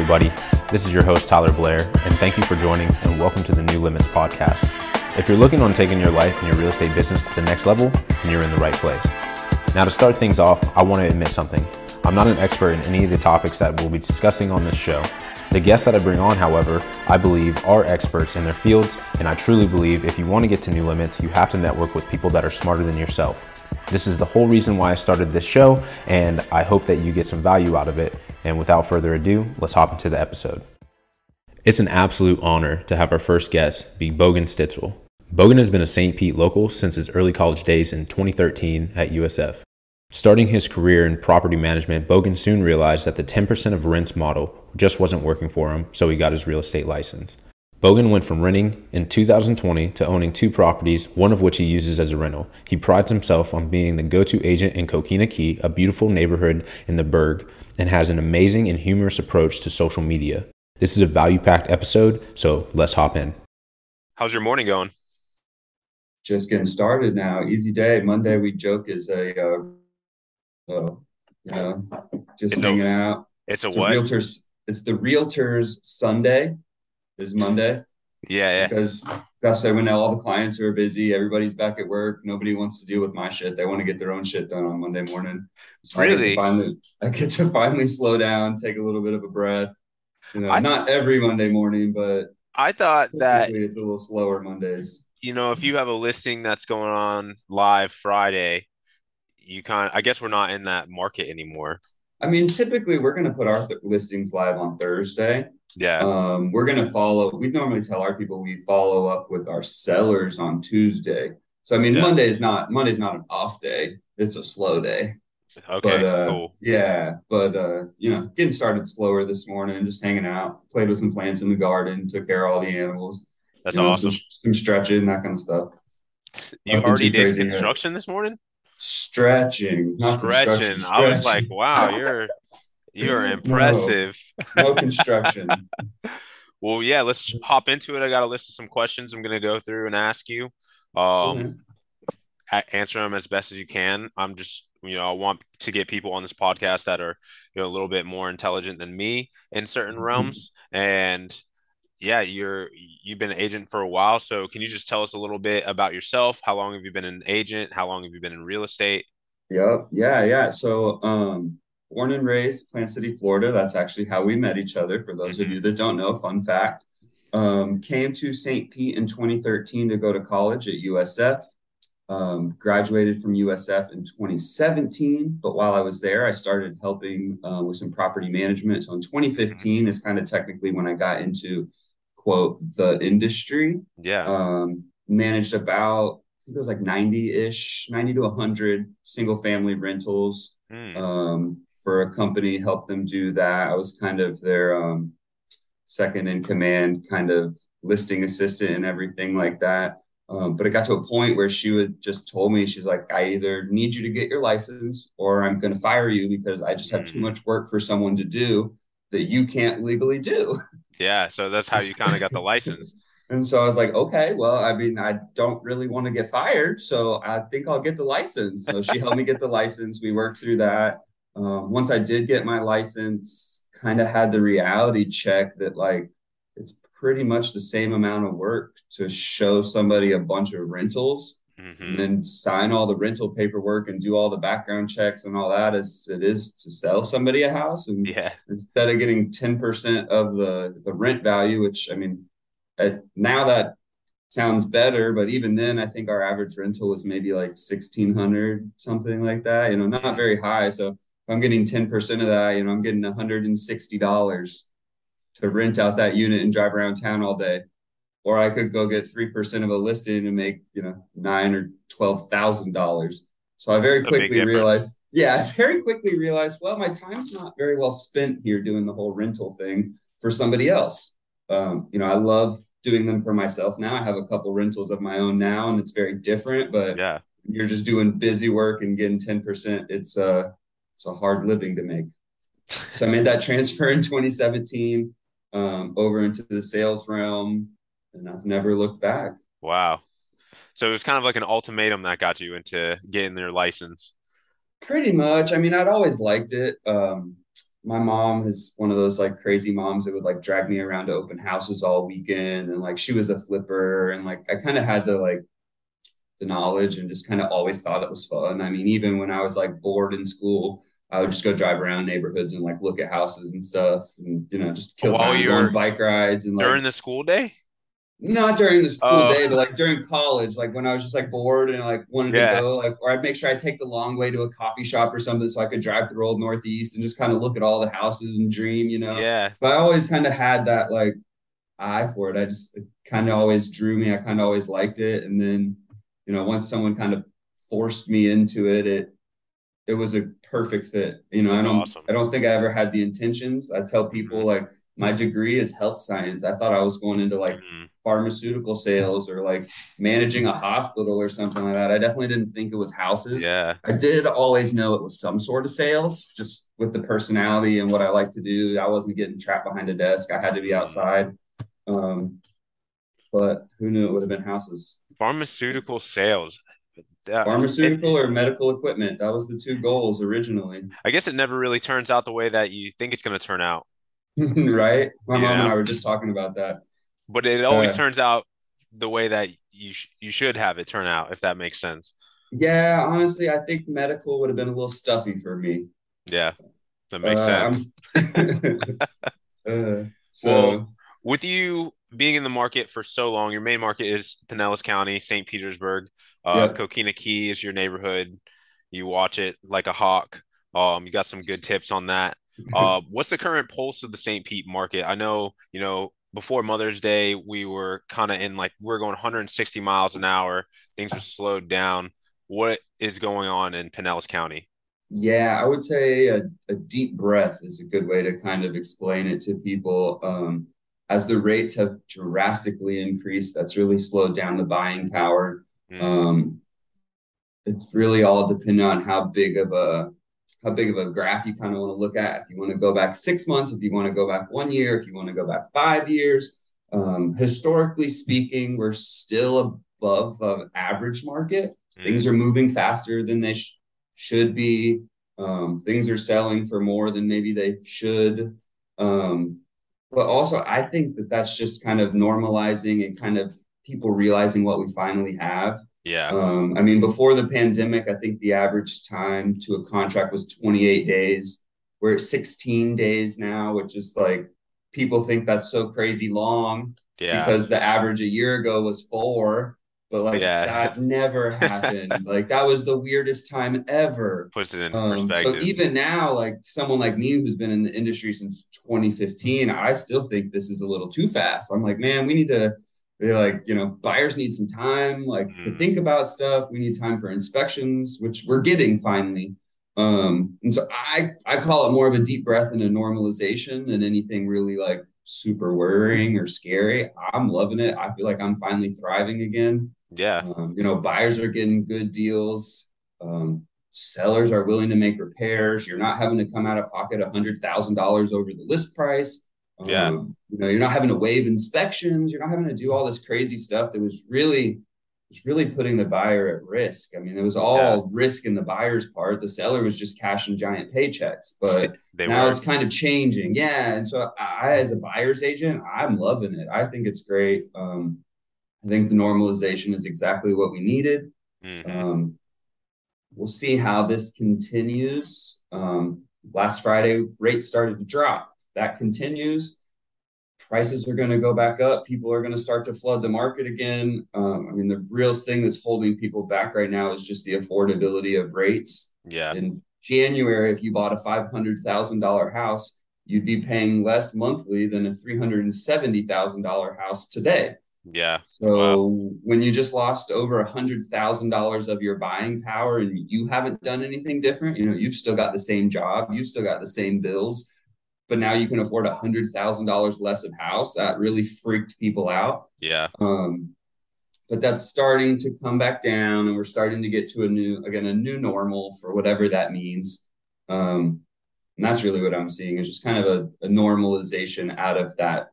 everybody. This is your host, Tyler Blair, and thank you for joining and welcome to the New Limits podcast. If you're looking on taking your life and your real estate business to the next level, then you're in the right place. Now, to start things off, I want to admit something. I'm not an expert in any of the topics that we'll be discussing on this show. The guests that I bring on, however, I believe are experts in their fields, and I truly believe if you want to get to new limits, you have to network with people that are smarter than yourself. This is the whole reason why I started this show, and I hope that you get some value out of it. And without further ado, let's hop into the episode. It's an absolute honor to have our first guest be Bogan Stitzel. Bogan has been a St. Pete local since his early college days in 2013 at USF. Starting his career in property management, Bogan soon realized that the 10% of rents model just wasn't working for him, so he got his real estate license. Bogan went from renting in 2020 to owning two properties, one of which he uses as a rental. He prides himself on being the go to agent in Coquina Key, a beautiful neighborhood in the Burgh, and has an amazing and humorous approach to social media. This is a value packed episode, so let's hop in. How's your morning going? Just getting started now. Easy day. Monday, we joke is a, uh, uh, you know, just It's a- hanging out. It's a It's a what? realtors. It's the realtors Sunday. Is Monday Yeah, yeah. because that's when all the clients are busy. Everybody's back at work. Nobody wants to deal with my shit. They want to get their own shit done on Monday morning. So I get Really? to finally, I get to finally slow down, take a little bit of a breath. You know, I- not every Monday morning, but I thought that, it's a little slower Mondays. you know, if you have a listing that's going on live Friday, you kind I guess we're not in that market anymore. I mean, typically we're going to put our th- listings live on Thursday. Yeah. Um, we're going to follow. We normally tell our people we follow up with our sellers on Tuesday. So I mean, Yeah. Monday is not Monday's not an off day. It's a slow day. Okay, But uh, cool. yeah, but uh, you know, getting started slower this morning, just hanging out, played with some plants in the garden, took care of all the animals. That's you know, awesome. Some, some stretching, that kind of stuff. You nothing already did yeah. this morning? Stretching, not Stretching. I was like, wow, you're you're impressive. no construction. Well, yeah, let's hop into it. I got a list of some questions I'm gonna go through and ask you. Um, answer them as best as you can. I'm just, you know, I want to get people on this podcast that are, you know, a little bit more intelligent than me in certain Mhm. realms. And yeah, you're you've been an agent for a while, so can you just tell us a little bit about yourself? How long have you been an agent? How long have you been in real estate? Yep. Yeah. Yeah. So, um, born and raised Plant City, Florida. That's actually how we met each other. For those of Mhm. you that don't know, fun fact. Um, came to St. Pete in 2013 to go to college at USF. Um, graduated from USF in 2017. But while I was there, I started helping uh, with some property management. So in 2015 is kind of technically when I got into quote the industry Yeah. um, managed about I think it was like 90-ish, 90 to 100 single family rentals Hmm. um, for a company, helped them do that. I was kind of their um, second in command, kind of listing assistant and everything like that. Um, but it got to a point where she would just told me, she's like, I either need you to get your license or I'm going to fire you because I just have too Mhm. much work for someone to do that you can't legally do. Yeah, so that's how you kind of got the license. And so I was like, okay, well, I mean, I don't really want to get fired, so I think I'll get the license. So she helped me get the license. We worked through that. Um, once I did get my license, kind of had the reality check that like it's pretty much the same amount of work to show somebody a bunch of rentals hmm and then sign all the rental paperwork and do all the background checks and all that as it is to sell somebody a house. And Yeah. instead of getting 10% of the the rent value which i mean at, now that sounds better but even then i think our average rental was maybe like 1600 something like that you know not very high so i'm getting 10% of that you know i'm getting $160 to rent out that unit and drive around town all day or i could go get 3% of a listing and make you know nine or twelve thousand dollars so i very It's a big quickly realized yeah, I very quickly realized, well, my time's not very well spent here doing the whole rental thing for somebody else. Um, you know, I love doing them for myself now. I have a couple rentals of my own now, and it's very different. But Yeah. you're just doing busy work and getting ten percent. It's a it's a hard living to make. So I made that transfer in 2017 um, over into the sales realm, and I've never looked back. Wow. So it was kind of like an ultimatum that got you into getting their license. Pretty much. I mean, I'd always liked it. Um, my mom is one of those like crazy moms that would like drag me around to open houses all weekend and like she was a flipper and like I kind of had the like the knowledge and just kind of always thought it was fun. I mean, even when I was like bored in school, I would just go drive around neighborhoods and like look at houses and stuff and you know just kill While time going on bike rides and like during the school day? not during the school Oh, day, but like during college, like when I was just like bored and like wanted to go, like or I'd make sure I take the long way to a coffee shop or something so I could drive through Old Northeast and just kind of look at all the houses and dream, you know. yeah. But I always kind of had that like eye for it. I just kind of always drew me. I kind of always liked it, and then you know once someone kind of forced me into it, it it was a perfect fit. You know, I don't awesome. I don't think I ever had the intentions. I tell people Mhm, like my degree is health science. I thought I was going into like mhm. pharmaceutical sales or like managing a hospital or something like that. I definitely didn't think it was houses. Yeah. I did always know it was some sort of sales, just with the personality and what I like to do. I wasn't getting trapped behind a desk. I had to be Mhm. outside. Um, but who knew it would have been houses? Pharmaceutical sales. It, Pharmaceutical or medical equipment. That was the two goals originally. I guess it never really turns out the way that you think it's going to turn out, right? My you mom and? I were just talking about that. But it always Uh, turns out the way that you sh you should have it turn out, if that makes sense. yeah, honestly, I think medical would have been a little stuffy for me. Yeah, that makes Uh, sense. Uh, Well, so with you being in the market for so long, your main market is Pinellas County, St. Petersburg. Uh, yep. Coquina Key is your neighborhood. You watch it like a hawk. Um, you got some good tips on that. Uh, what's the current pulse of the St. Pete market? I know, you know, before Mother's Day, we were kind of in like we are going 160 miles an hour. Things were slowed down. What is going on in Pinellas County? Yeah, I would say a, a deep breath is a good way to kind of explain it to people. Um, as the rates have drastically increased, that's really slowed down the buying power. Mm, Um, it's really all dependent on how big of a how big of a graph you kind of want to look at. If you want to go back six months, if you want to go back one year, if you want to go back five years. Um, historically speaking, we're still above the average market. mm, Things are moving faster than they sh- should be. Um, things are selling for more than maybe they should. Um, but also, I think that that's just kind of normalizing and kind of people realizing what we finally have. yeah, Um, I mean, before the pandemic, I think the average time to a contract was 28 days. We're at 16 days now, which is like people think that's so crazy long yeah, because the average a year ago was four, but like yeah. that never happened. Like that was the weirdest time ever. Puts it in Um, so even now, like someone like me who's been in the industry since 2015, I still think this is a little too fast. I'm like, man, we need to like, you know, buyers need some time like to Mm, think about stuff. We need time for inspections, which we're getting finally. Um, and so I I call it more of a deep breath and a normalization than anything really like super worrying or scary. I'm loving it. I feel like I'm finally thriving again. Yeah, Um, you know, buyers are getting good deals. Um, sellers are willing to make repairs. You're not having to come out of pocket a hundred thousand dollars over the list price. yeah, Um, you know, you're not having to waive inspections. You're not having to do all this crazy stuff that was really was really putting the buyer at risk. I mean, it was yeah. all risk in the buyer's part. The seller was just cashing giant paychecks, but They now were. it's kind of changing. Yeah, and so I, as a buyer's agent, I'm loving it. I think it's great. Um, I think the normalization is exactly what we needed. hmm Um, we'll see how this continues. Um, last Friday, rates started to drop. That continues. Prices are going to go back up. People are going to start to flood the market again. Um, I mean, the real thing that's holding people back right now is just the affordability of rates. Yeah, In January, if you bought a $500,000 house, you'd be paying less monthly than a $370,000 house today. Yeah. Wow. So when you just lost over a hundred thousand dollars of your buying power and you haven't done anything different, you know, you've still got the same job, you've still got the same bills, but now you can afford a hundred thousand dollars less of house. That really freaked people out. Yeah, Um, but that's starting to come back down, and we're starting to get to a new, again, a new normal for whatever that means. Um, and that's really what I'm seeing is just kind of a, a normalization out of that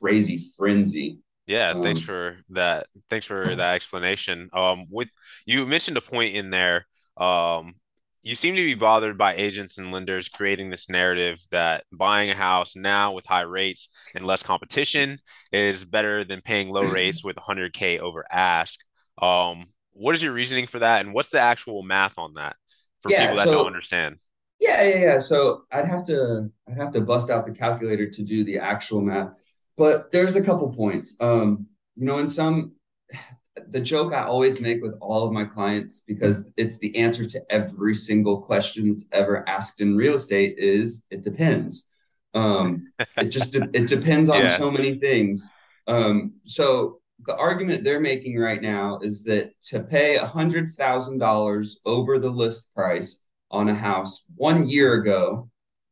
crazy frenzy. Yeah. Thanks Um, for that. Thanks for that explanation. Um, with you mentioned a point in there. Um, you seem to be bothered by agents and lenders creating this narrative that buying a house now with high rates and less competition is better than paying low rates with 100k over ask. Um, what is your reasoning for that, and what's the actual math on that for Yeah, people that don't understand? yeah, yeah, yeah. So I'd have to I'd have to bust out the calculator to do the actual math. But there's a couple points. Um, you know, in some the joke I always make with all of my clients because it's the answer to every single question that's ever asked in real estate is it depends. Um, it just it depends on Yeah, so many things. Um, so the argument they're making right now is that to pay a hundred thousand dollars over the list price on a house one year ago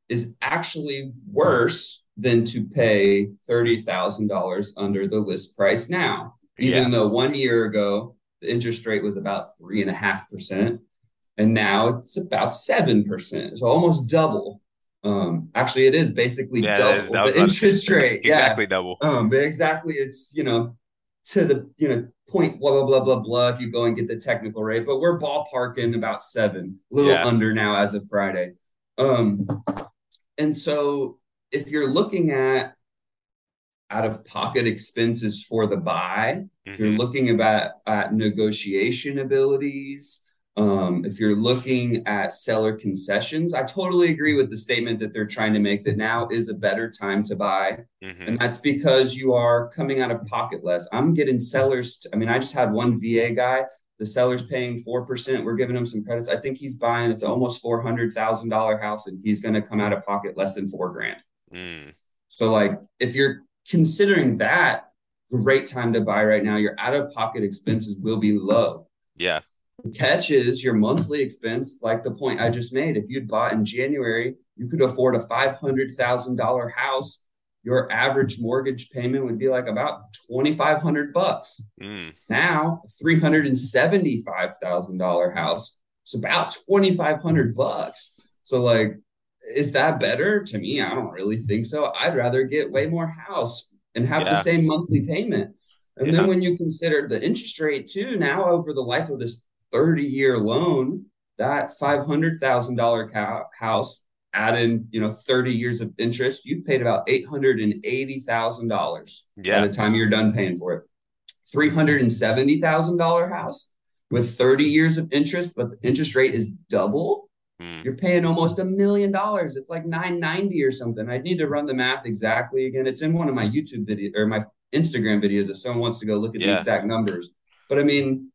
is actually worse than to pay $30,000 under the list price now, yeah, even though one year ago the interest rate was about three and a half percent, and now it's about seven percent, so almost double. Um, actually, it is basically yeah. Double that the about to say, interest rate. Yeah, exactly double. um, but exactly, it's you know to the you know point blah blah blah blah blah. If you go and get the technical rate, but we're ballparking about seven, a little Yeah. under now as of Friday. Um, and so if you're looking at out of pocket expenses for the buy, if you're hmm looking about at negotiation abilities, um, if you're looking at seller concessions, I totally agree with the statement that they're trying to make that now is a better time to buy. hmm And that's because you are coming out of pocket less. I'm getting sellers. I mean, I just had one VA guy. The seller's paying 4%. We're giving him some credits. I think he's buying, it's almost $400,000 house, and he's going to come out of pocket less than four grand. Mm, So, like, if you're considering that, great time to buy right now. Your out of pocket expenses will be low. yeah, The catch is your monthly expense, like the point I just made. If you'd bought in January, you could afford a $500,000 house. Your average mortgage payment would be like about 2,500 bucks. mm, Now, $375,000 house. It's about 2,500 bucks. So, like, is that better? To me, I don't really think so. I'd rather get way more house and have the same monthly payment. And then when you consider the interest rate too, now over the life of this 30 year loan, that $500,000 house add in, you know, 30 years of interest, you've paid about $880,000 by yeah, the time you're done paying for it. $370,000 house with 30 years of interest, but the interest rate is double. Mm, You're paying almost a million dollars. It's like 990 or something. I need to run the math exactly again. It's in one of my YouTube videos or my Instagram videos if someone wants to go look at the exact numbers. But I mean,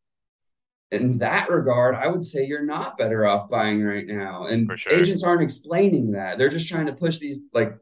in that regard, I would say you're not better off buying right now. And sure. agents aren't explaining that. They're just trying to push these like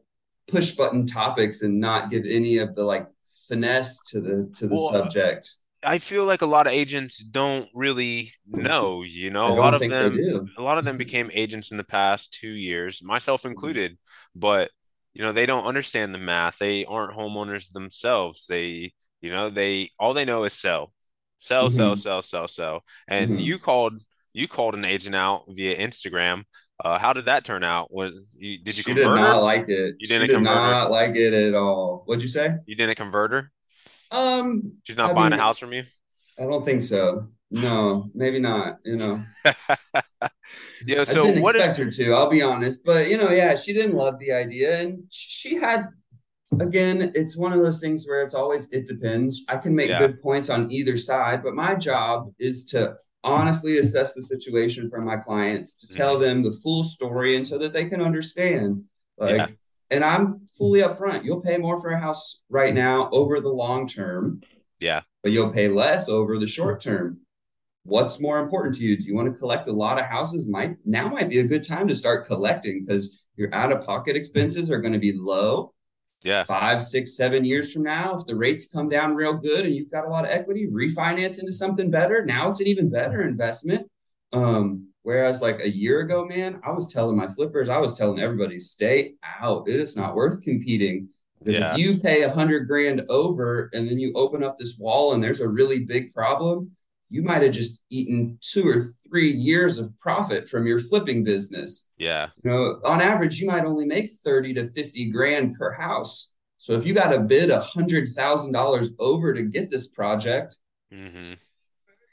push button topics and not give any of the like finesse to the to the Well, subject. I feel like a lot of agents don't really know, you know, a lot of them a lot of them became agents in the past two years, myself included, but you know, they don't understand the math. They aren't homeowners themselves. They, you know, they all they know is sell. Sell, sell, hmm sell, sell, sell. And hmm you called you called an agent out via Instagram. Uh, how did that turn out? Was you, did you She did convert not her? like it. You didn't did convert her. not like it at all. What'd you say? You didn't convert her. Um, She's I not buying a house from you. I don't think so. No, maybe not. You know, Yeah, I so didn't what expect her to, I'll be honest. But, you know, yeah, she didn't love the idea. And she had, again, it's one of those things where it's always, it depends. I can make yeah. good points on either side, but my job is to honestly assess the situation for my clients, to tell hmm them the full story and so that they can understand. Yeah. And I'm fully upfront. You'll pay more for a house right now over the long term, Yeah. but you'll pay less over the short term what's more important to you? Do you want to collect a lot of houses? Might now might be a good time to start collecting because your out of pocket expenses are going to be low. Yeah. Five, six, seven years from now, if the rates come down real good and you've got a lot of equity, refinance into something better. Now it's an even better investment. Um, whereas like a year ago, man, I was telling my flippers, I was telling everybody, stay out. It is not worth competing. Because if you pay a hundred grand over and then you open up this wall and there's a really big problem, you might have just eaten two or three years of profit from your flipping business. Yeah. You know, on average, you might only make 30 to 50 grand per house. So if you got to bid a hundred thousand dollars over to get this project, hmm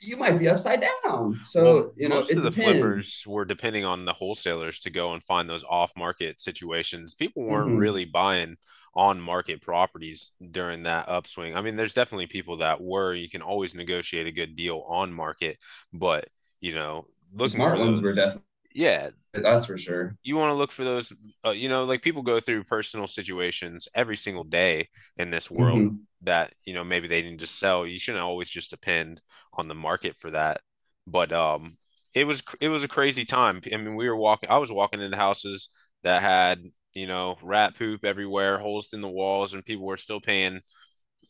you might be upside down. So Well, you know, most it of the depends. flippers were depending on the wholesalers to go and find those off-market situations. People weren't hmm really buying on-market properties during that upswing. I mean, there's definitely people that were. You can always negotiate a good deal on market, but you know, The looking smart ones were definitely yeah, that's for sure. you want to look for those. Uh, you know, like people go through personal situations every single day in this world hmm that you know maybe they need to sell. You shouldn't always just depend on the market for that. But um, it was it was a crazy time. I mean, we were walking. I was walking into houses that had you know rat poop everywhere, holes in the walls, and people were still paying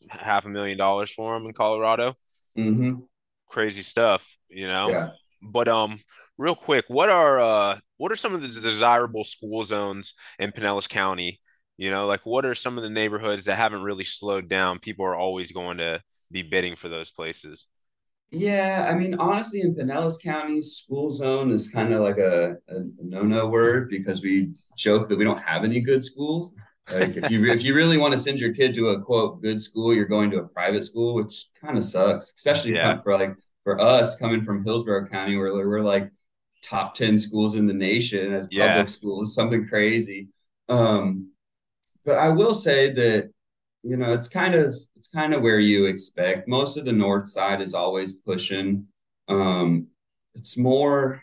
half a million dollars for them in Colorado. hmm Crazy stuff, you know. Yeah. But um, real quick, what are uh what are some of the desirable school zones in Pinellas County? You know, like what are some of the neighborhoods that haven't really slowed down? People are always going to be bidding for those places. Yeah, I mean, honestly, in Pinellas County, school zone is kind of like a, a no-no word because we joke that we don't have any good schools. Like if you if you really want to send your kid to a quote good school, you're going to a private school, which kind of sucks, especially Yeah, for like for us coming from Hillsborough County, where we're like top 10 schools in the nation as yeah, public schools, something crazy. Um, but I will say that you know it's kind of it's kind of where you expect. Most of the north side is always pushing. Um, it's more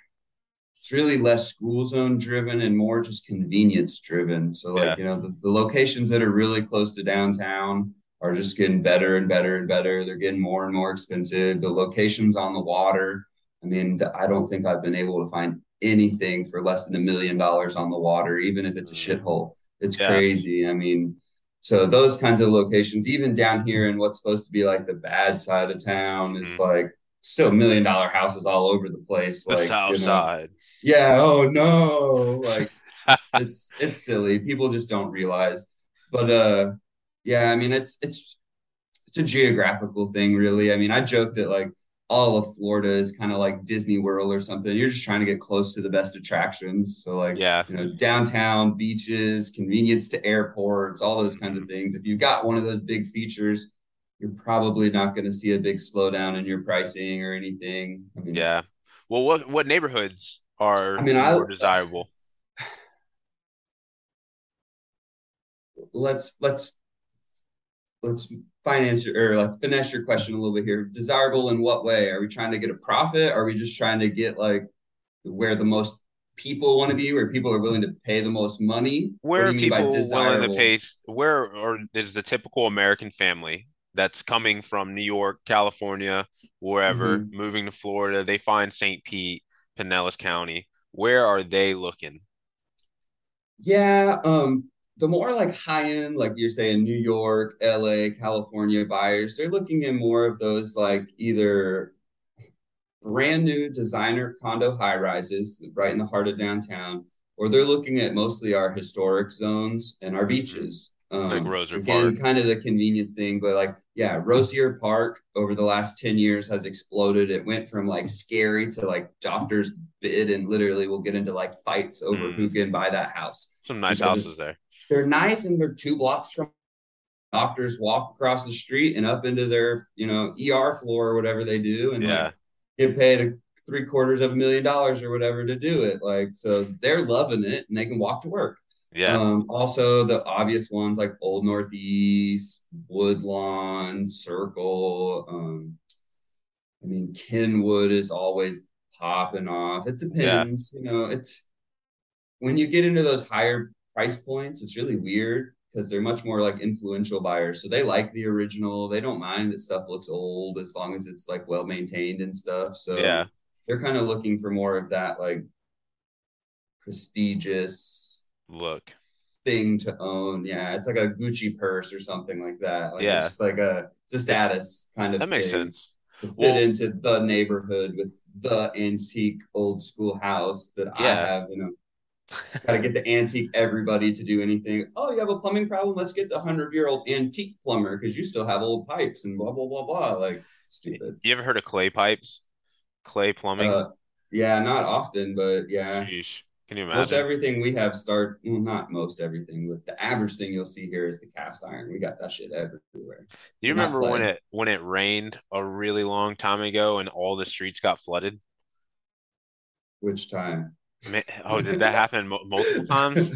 it's really less school zone driven and more just convenience driven. So like yeah. you know the, the locations that are really close to downtown are just getting better and better and better. They're getting more and more expensive. The locations on the water. I mean, I don't think I've been able to find anything for less than a million dollars on the water, even if it's a shithole. It's yeah. crazy. I mean, so those kinds of locations, even down here in what's supposed to be like the bad side of town, is hmm like still million dollar houses all over the place. The Like, South you know, Side. yeah, oh no, like it's it's silly. People just don't realize. But uh yeah, I mean it's it's it's a geographical thing really. I mean, I joke that like all of Florida is kind of like Disney World or something. You're just trying to get close to the best attractions. So like, Yeah, you know, downtown, beaches, convenience to airports, all those kinds of things. If you've got one of those big features, you're probably not going to see a big slowdown in your pricing or anything. I mean, yeah. Well, what what neighborhoods are I mean, I more desirable? let's let's let's finance your or like finesse your question a little bit here. Desirable in what way? Are we trying to get a profit? Are we just trying to get like where the most people want to be, where people are willing to pay the most money? What Where do are you mean by people willing to desirable? pay? Where or is the typical American family that's coming from New York, California, wherever, hmm moving to Florida? They find St. Pete, Pinellas County. Where are they looking? Yeah, um, the more like high end, like you're saying, New York, LA, California buyers, they're looking in more of those like either brand new designer condo high rises right in the heart of downtown, or they're looking at mostly our historic zones and our hmm beaches. Like Um, Roser again, Park. kind of the convenience thing, but like, yeah, Roser Park over the last 10 years has exploded. It went from like scary to like doctors bid and literally will get into like fights over who Mm, can buy that house some nice houses there. They're nice and they're two blocks from doctors walk across the street and up into their you know ER floor or whatever they do and like Yeah, get paid a three quarters of a million dollars or whatever to do it. Like so they're loving it and they can walk to work. Yeah, um also the obvious ones like old northeast woodlawn circle um i mean kenwood is always popping off. It yeah, depends you know it's when you get into those higher price points, it's really weird because they're much more like influential buyers. So they like the original. They don't mind that stuff looks old as long as it's like well maintained and stuff. So yeah. They're kind of looking for more of that like prestigious Look, thing to own. Yeah, it's like a Gucci purse or something like that. Like it's yeah, just like a it's a status kind of. that makes sense. to fit Well, into the neighborhood with the antique old school house that I have, you know, got to get the antique everybody to do anything. Oh, you have a plumbing problem? Let's get the hundred year old antique plumber because you still have old pipes and blah blah blah blah. Like stupid. you ever heard of clay pipes? Clay plumbing? Uh, yeah, not often, but yeah. Sheesh. Can you imagine? Most everything we have start well, not most everything, but the average thing you'll see here is the cast iron. We got that shit everywhere. Do you Not remember when it when it rained a really long time ago and all the streets got flooded? Which time? Man, oh, did that happen multiple times?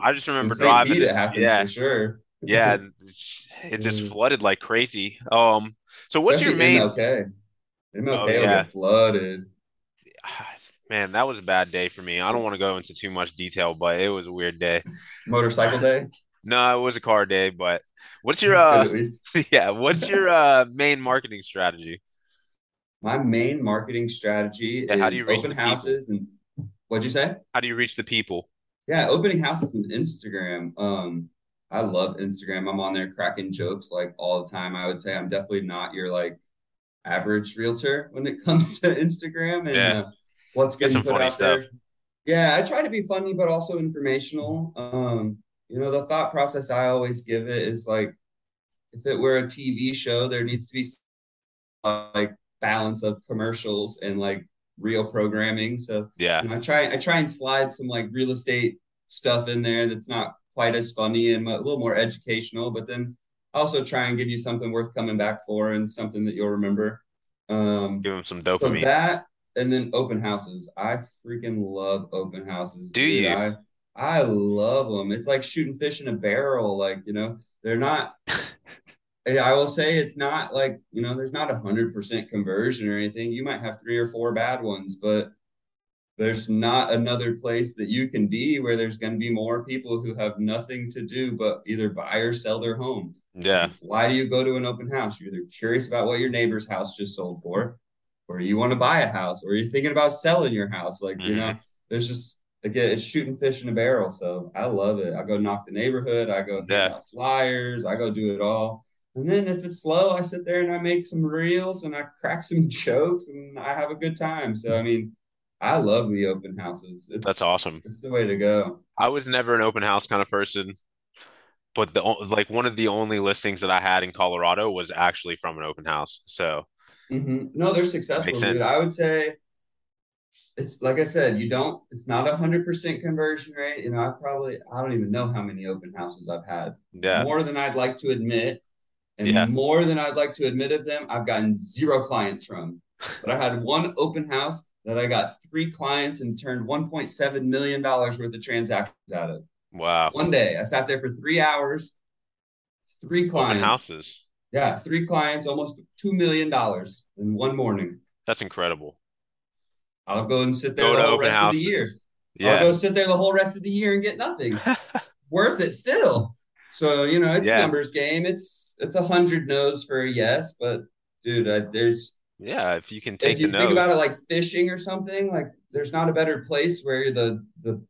I just remember driving. It- it happens yeah, for sure. yeah, it just Mm. flooded like crazy. Um, so what's your main? MLK? MLK Oh, yeah. flooded. Man, that was a bad day for me. I don't want to go into too much detail, but it was a weird day. Motorcycle day. No, it was a car day, but what's your uh at least. yeah, what's your uh main marketing strategy? My main marketing strategy Yeah, how do is you open the people? houses and what'd you say? How do you reach the people? Yeah, opening houses and Instagram. Um, I love Instagram. I'm on there cracking jokes like all the time. I would say I'm definitely not your like average realtor when it comes to Instagram and Yeah. uh, what's Get getting put out stuff. there. Yeah, I try to be funny but also informational. Um, you know, the thought process I always give it is like if it were a TV show, there needs to be like balance of commercials and like real programming. So Yeah. you know, I try I try and slide some like real estate stuff in there that's not quite as funny and a little more educational, but then also try and give you something worth coming back for and something that you'll remember. Um, Give them some so that and then open houses. I freaking love open houses. Do dude. you? I I love them. It's like shooting fish in a barrel. Like, you know, they're not I I will say it's not like, you know, there's not a hundred percent conversion or anything. You might have three or four bad ones, but there's not another place that you can be where there's going to be more people who have nothing to do but either buy or sell their home. Yeah. Why do you go to an open house? You're either curious about what your neighbor's house just sold for, or you want to buy a house, or you're thinking about selling your house. Like, you know, mm-hmm. there's just again, it's shooting fish in a barrel. So I love it. I go knock the neighborhood, I go Yeah. flyers, I go do it all. And then if it's slow, I sit there and I make some reels and I crack some jokes and I have a good time. So I mean, I love the open houses. It's That's awesome. It's the way to go. I was never an open house kind of person, but the like one of the only listings that I had in Colorado was actually from an open house. So hmm No, they're successful, dude. I would say it's like I said, you don't, it's not a hundred percent conversion rate. You know, I've probably, I don't even know how many open houses I've had. yeah, More than I'd like to admit. And Yeah. more than I'd like to admit of them, I've gotten zero clients from. But I had one open house that I got three clients and turned $1.7 million worth of transactions out of. wow. One day, I sat there for three hours, three Open clients. houses. Yeah, three clients, almost $2 million in one morning. That's incredible. I'll go and sit there Go the whole open rest of the year. houses. I'll go sit there the whole rest of the year and get nothing. Worth it still. So you know, it's Yeah. numbers game. It's it's a hundred no's for a yes, but dude, I, there's Yeah, if you can take if you think about it like fishing or something, like there's not a better place where the the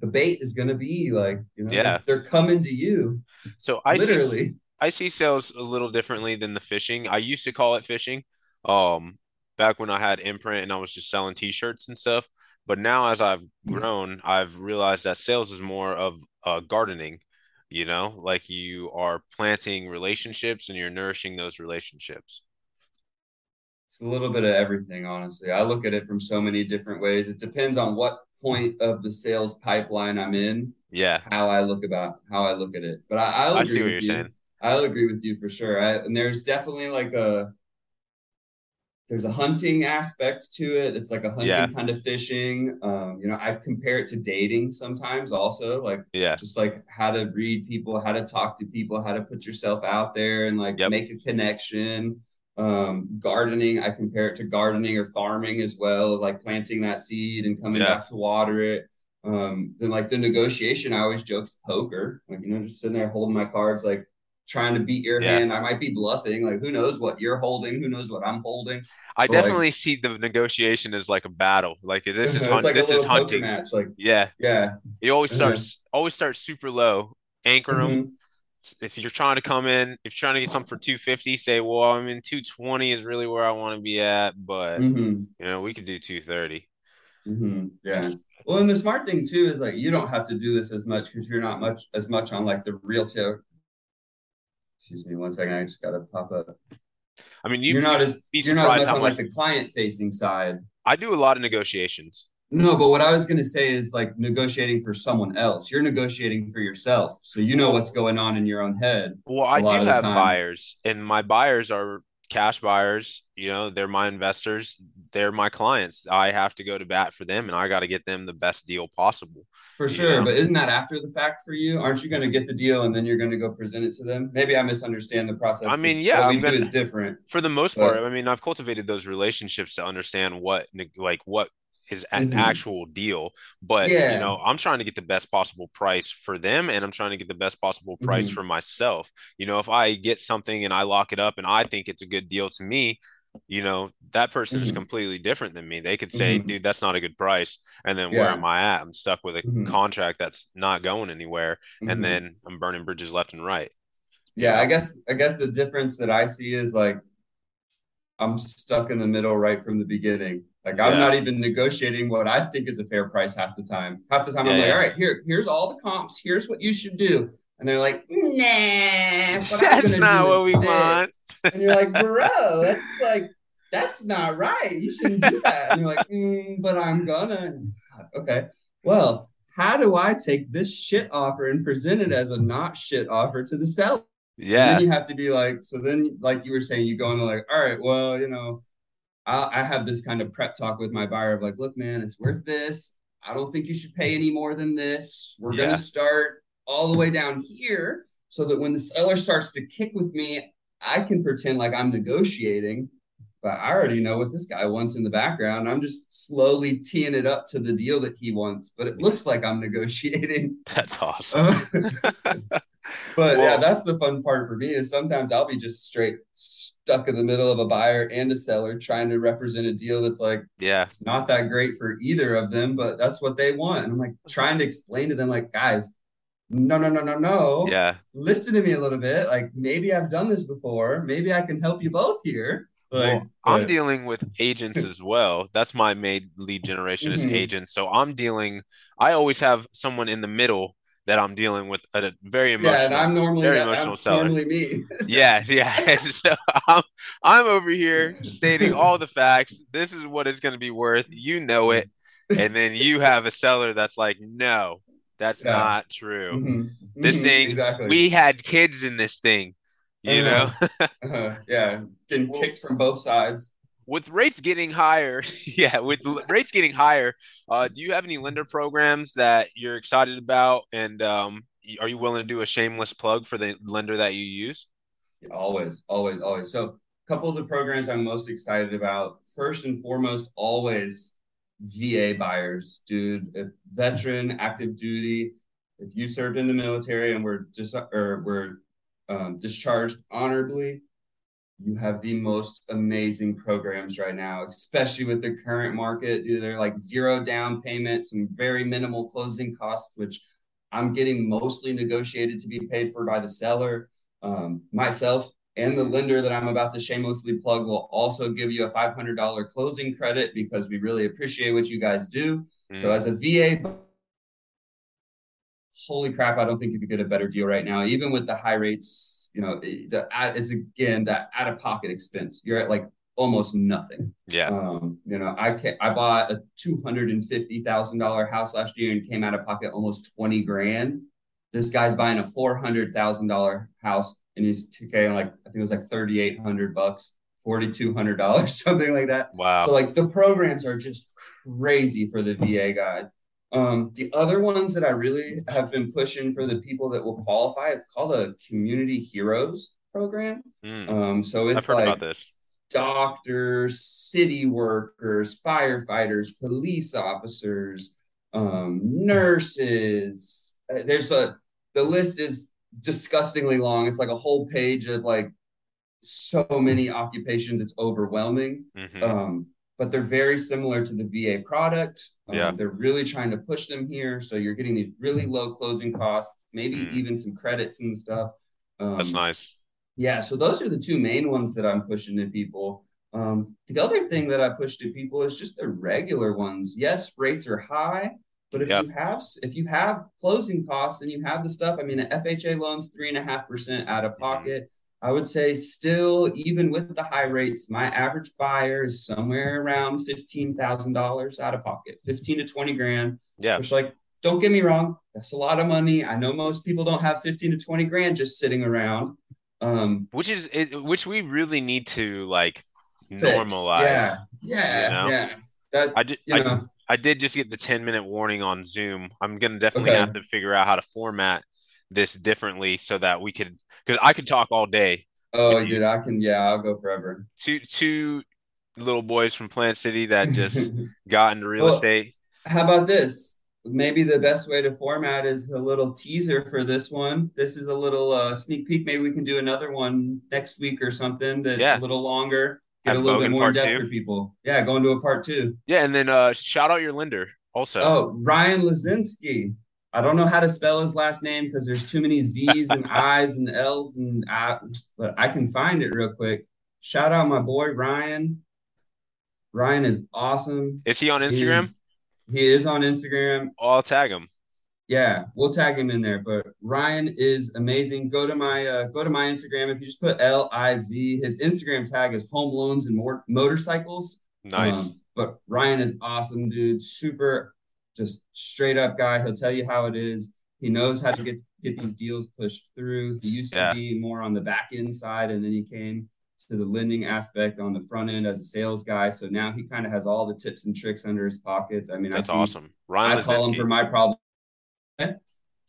the bait is gonna be. Like you know, Yeah. they're coming to you So I see. I see sales a little differently than the fishing. I used to call it fishing, um, back when I had imprint and I was just selling t-shirts and stuff. But now as I've grown, I've realized that sales is more of uh, gardening, you know, like you are planting relationships and you're nourishing those relationships. It's a little bit of everything, honestly. I look at it from so many different ways. It depends on what point of the sales pipeline I'm in, Yeah, how I look about how I look at it. But I, I'll I agree see what with you're you. saying. I'll agree with you for sure. I, and there's definitely like a there's a hunting aspect to it. It's like a hunting Yeah. kind of fishing. Um, you know, I compare it to dating sometimes also, like Yeah, just like how to read people, how to talk to people, how to put yourself out there and like Yep. make a connection. Um, gardening, I compare it to gardening or farming as well, like planting that seed and coming Yeah. back to water it. Um, then like the negotiation, I always joke poker, like you know, just sitting there holding my cards, like trying to beat your Yeah. hand. I might be bluffing, like who knows what you're holding, who knows what I'm holding. I But, like- definitely see the negotiation as like a battle. Like this is hunt, like this is hunting. match. Like, Yeah, yeah. you always Uh-huh. start always start super low, anchor them. Mhm. if you're trying to come in, if you're trying to get something for 250, say, well, I'm in 220 is really where I want to be at, but Mhm. you know, we could do 230. hmm Yeah. Well, and the smart thing too is like you don't have to do this as much because you're not much as much on like the realtor. Excuse me one second. I just gotta pop up. I mean, You, are not as be you're not as much on like the client facing side. I do a lot of negotiations. No, but what I was going to say is like negotiating for someone else. You're negotiating for yourself. So you know what's going on in your own head. Well, I do have buyers, and my buyers are cash buyers. You know, they're my investors, they're my clients. I have to go to bat for them, and I got to get them the best deal possible. For sure, know? but isn't that after the fact for you? Aren't you going to get the deal and then you're going to go present it to them? Maybe I misunderstand the process. I mean, yeah, what we been, do is different for the most but, part. I mean, I've cultivated those relationships to understand what like what is an mm-hmm. actual deal. But yeah. you know, I'm trying to get the best possible price for them and I'm trying to get the best possible price mm-hmm. for myself. You know, if I get something and I lock it up and I think it's a good deal to me, you know, that person mm-hmm. is completely different than me. They could say, mm-hmm. dude, that's not a good price. And then yeah. where am I at? I'm stuck with a mm-hmm. contract that's not going anywhere. And mm-hmm. then I'm burning bridges left and right. Yeah, I guess I guess the difference that I see is like I'm stuck in the middle right from the beginning. Like I'm yeah. not even negotiating what I think is a fair price half the time. Half the time yeah, I'm like, all right, here, here's all the comps. Here's what you should do. And they're like, nah, that's not what we this. want. and you're like, bro, that's like, that's not right. You shouldn't do that. And you're like, mm, but I'm gonna. Okay. Well, how do I take this shit offer and present it as a not shit offer to the seller? Yeah. And then you have to be like, so then, like you were saying, you go into like, all right, well, you know, I, I have this kind of prep talk with my buyer of like, look, man, it's worth this. I don't think you should pay any more than this. We're yeah. going to start all the way down here so that when the seller starts to kick with me, I can pretend like I'm negotiating, but I already know what this guy wants in the background. I'm just slowly teeing it up to the deal that he wants, but it looks like I'm negotiating. That's awesome. but well, yeah, that's the fun part for me is sometimes I'll be just straight stuck in the middle of a buyer and a seller trying to represent a deal that's like yeah not that great for either of them, but that's what they want. And I'm like trying to explain to them like guys, no, no, no, no, no. Yeah. Listen to me a little bit. Like maybe I've done this before. Maybe I can help you both here. Like, well, I'm dealing with agents as well. That's my main lead generation is mm-hmm. agents. So I'm dealing. I always have someone in the middle that I'm dealing with a very emotional. Yeah, and I'm normally very that, emotional seller. Normally me. yeah, yeah. so I'm I'm over here stating all the facts. This is what it's going to be worth. You know it, and then you have a seller that's like, no, that's yeah. not true. Mm-hmm. This mm-hmm. thing, exactly. we had kids in this thing, you uh-huh. know? uh-huh. Yeah, getting kicked from both sides. With rates getting higher, yeah, with rates getting higher, uh, do you have any lender programs that you're excited about? And um, are you willing to do a shameless plug for the lender that you use? Always, always, always. So, a couple of the programs I'm most excited about. First and foremost, always VA buyers, dude, veteran, active duty. If you served in the military and were dis- or were um, discharged honorably, you have the most amazing programs right now, especially with the current market. They're like zero down payment, some very minimal closing costs, which I'm getting mostly negotiated to be paid for by the seller. Um, myself, and the lender that I'm about to shamelessly plug will also give you a $500 closing credit because we really appreciate what you guys do. Mm. So, as a VA, holy crap, I don't think you could get a better deal right now. Even with the high rates, you know, the it's again that out of pocket expense. You're at like almost nothing. Yeah. Um, you know, I can I bought a two hundred and fifty thousand dollar house last year and came out of pocket almost twenty grand. This guy's buying a four hundred thousand dollar house and he's taking like I think it was like thirty eight hundred bucks, forty two hundred dollars, something like that. Wow. So like the programs are just crazy for the VA guys. Um, the other ones that I really have been pushing for the people that will qualify, it's called a Community Heroes program. Mm. Um, so it's like doctors, city workers, firefighters, police officers, um, nurses. Uh, there's a the list is disgustingly long. It's like a whole page of like so many occupations. It's overwhelming. Mm-hmm. Um, but they're very similar to the VA product. Um, yeah. They're really trying to push them here. So you're getting these really low closing costs, maybe mm. even some credits and stuff. Um, That's nice. Yeah. So those are the two main ones that I'm pushing to people. Um, the other thing that I push to people is just the regular ones. Yes, rates are high, but if you have if you have closing costs and you have the stuff, I mean, the FHA loans three and a half percent out of mm-hmm. I would say still, even with the high rates, my average buyer is somewhere around fifteen thousand dollars out of pocket, fifteen to twenty grand. Yeah. Which, like, don't get me wrong, that's a lot of money. I know most people don't have fifteen to twenty grand just sitting around. Um, which is it, which we really need to like fix. normalize. Yeah, yeah, you know? yeah. That I did. you I, know, I did just get the 10 minute warning on Zoom. I'm gonna definitely Okay. have to figure out how to format this differently so that we could because I could talk all day. oh, dude, I can. Yeah, I'll go forever. Two two little boys from Plant City that just got into real Well, estate. How about this? Maybe the best way to format is a little teaser for this one. This is a little uh, sneak peek. Maybe we can do another one next week or something that's Yeah. a little longer, get Have a little bit more in depth two? for people. Yeah, going to a part two. Yeah, and then uh shout out your lender also. Oh, Ryan Lazinski. I don't know how to spell his last name because there's too many Z's and I's and L's and I, but I can find it real quick. Shout out my boy Ryan. Ryan is awesome. Is he on He Instagram? is- He is on Instagram. I'll tag him. Yeah, we'll tag him in there. But Ryan is amazing. Go to my uh, go to my Instagram. If you just put L I Z, his Instagram tag is home loans and more motorcycles. Nice. Um, but Ryan is awesome, dude. Super, just straight up guy. He'll tell you how it is. He knows how to get get these deals pushed through. He used Yeah. to be more on the back end side, and then he came to the lending aspect on the front end as a sales guy. So now he kind of has all the tips and tricks under his pockets. I mean, That's I see, awesome. Ryan I call him for my problem.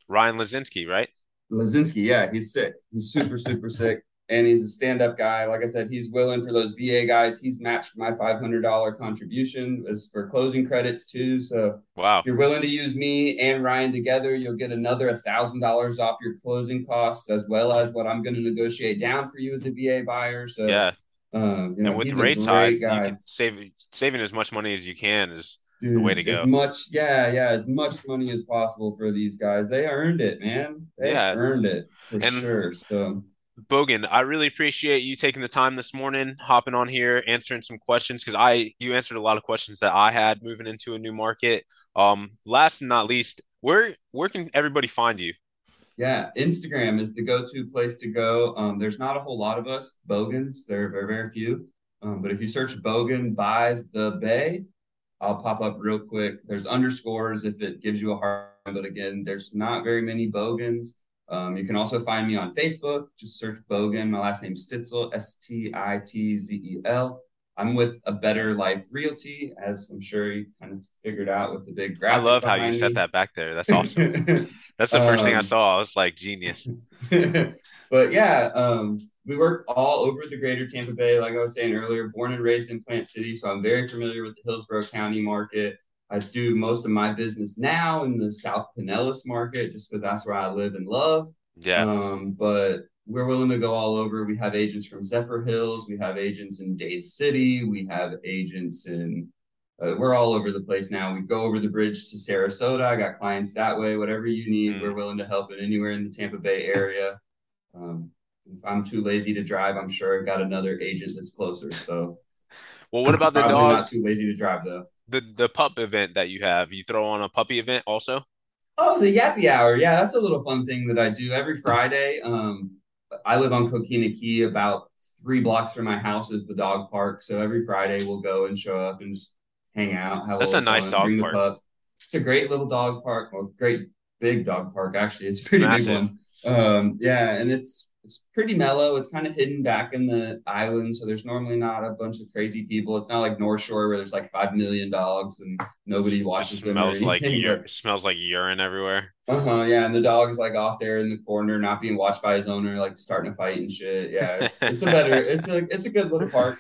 Ryan Lazinski, right? Lazinski, yeah, he's sick. He's super, super sick. And he's a stand-up guy. Like I said, he's willing for those VA guys. He's matched my $500 contribution as for closing credits too. So Wow. if you're willing to use me and Ryan together, you'll get another thousand dollars off your closing costs, as well as what I'm going to negotiate down for you as a VA buyer. So Yeah. um, you know, and with the rates high, you can save saving as much money as you can is Dude, way to go. As much, yeah, yeah, as much money as possible for these guys. They earned it, man. They Yeah. earned it for And- sure. So Bogan, I really appreciate you taking the time this morning, hopping on here, answering some questions because I you answered a lot of questions that I had moving into a new market. Um, last and not least, where where can everybody find you? yeah, Instagram is the go-to place to go. Um, there's not a whole lot of us Bogans. There are very, very few. Um, but if you search Bogan buys the Bay, I'll pop up real quick. There's underscores if it gives you a hard but again, there's not very many Bogans. Um, you can also find me on Facebook. Just search Bogan. My last name's Stitzel, S T I T Z E L. I'm with a Better Life Realty, as I'm sure you kind of figured out with the big I love how you behind set that back there. That's awesome. That's the first thing I Um, saw. I was like, genius. but yeah, um, we work all over the greater Tampa Bay. Like I was saying earlier, born and raised in Plant City, so I'm very familiar with the Hillsborough County market. I do most of my business now in the South Pinellas market, just because that's where I live and love. Yeah. Um, but we're willing to go all over. We have agents from Zephyrhills. We have agents in Dade City. We have agents in. Uh, we're all over the place now. We go over the bridge to Sarasota. I got clients that way. Whatever you need, Mm. we're willing to help in anywhere in the Tampa Bay area. Um, if I'm too lazy to drive, I'm sure I've got another agent that's closer. So Well, what about the dog? not too lazy to drive though. The the pup event that you have? You throw on a puppy event also? Oh, the Yappy Hour. Yeah, that's a little fun thing that I do every Friday. Um, I live on Coquina Key, about three blocks from my house is the dog park. So every Friday we'll go and show up and just hang out. Have That's a, a nice fun, dog park. It's a great little dog park. Well, great big dog park actually. It's a pretty Massive. big one. Um, yeah, and it's it's pretty mellow. It's kind of hidden back in the island, so there's normally not a bunch of crazy people. It's not like North Shore where there's like five million dogs and nobody watches them. smells like ur- smells like urine everywhere. uh huh. Yeah, and the dog is like off there in the corner, not being watched by his owner, like starting to fight and shit. Yeah, it's, it's a better, it's a it's a good little park.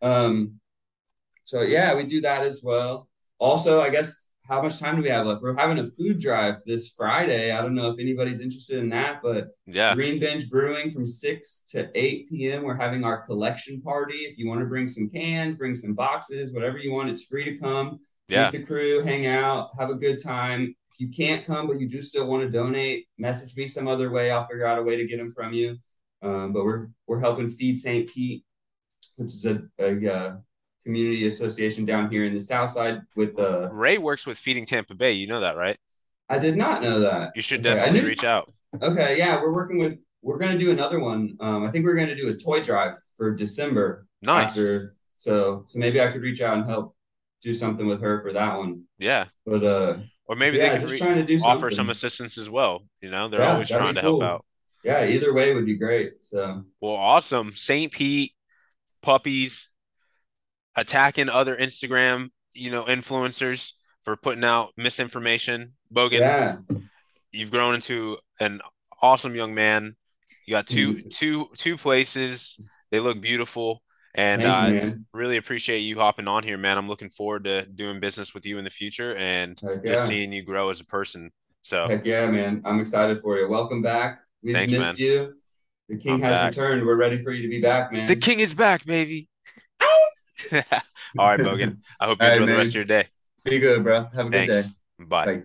Um, so yeah, we do that as well. Also, I guess how much time do we have left? We're having a food drive this Friday. I don't know if anybody's interested in that, but Yeah. Green Bench Brewing from 6 to 8 p.m. We're having our collection party. If you want to bring some cans, bring some boxes, whatever you want, it's free to come Yeah. meet the crew, hang out, have a good time. If you can't come, but you do still want to donate, message me some other way. I'll figure out a way to get them from you. Um, but we're we're helping feed St. Pete, which is a, a uh, community association down here in the South Side. With uh, Ray works with Feeding Tampa Bay. You know that, right? I did not know that. You should Okay, definitely knew- reach out. Okay, yeah, we're working with we're gonna do another one. Um, I think we're gonna do a toy drive for December. Nice. After, so so maybe I could reach out and help do something with her for that one. Yeah. But uh, Or maybe yeah, they could just re- trying to do offer something. some assistance as well. You know, they're Yeah, always trying to help out. Yeah, either way would be great. So Well, awesome. St. Pete puppies attacking other Instagram, you know, influencers for putting out misinformation. Bogan, yeah, you've grown into an awesome young man. You got two two two places. They look beautiful. And thank uh, really appreciate you hopping on here, man. I'm looking forward to doing business with you in the future and Heck just yeah. seeing you grow as a person. So Heck yeah, man. I'm excited for you. Welcome back. We've Thanks, missed you. The king I'm has back. returned. We're ready for you to be back, man. the king is back, baby. All right, Bogan. I hope you right, enjoy the man. rest of your day. Be good, bro. Have a good day. Bye. Bye.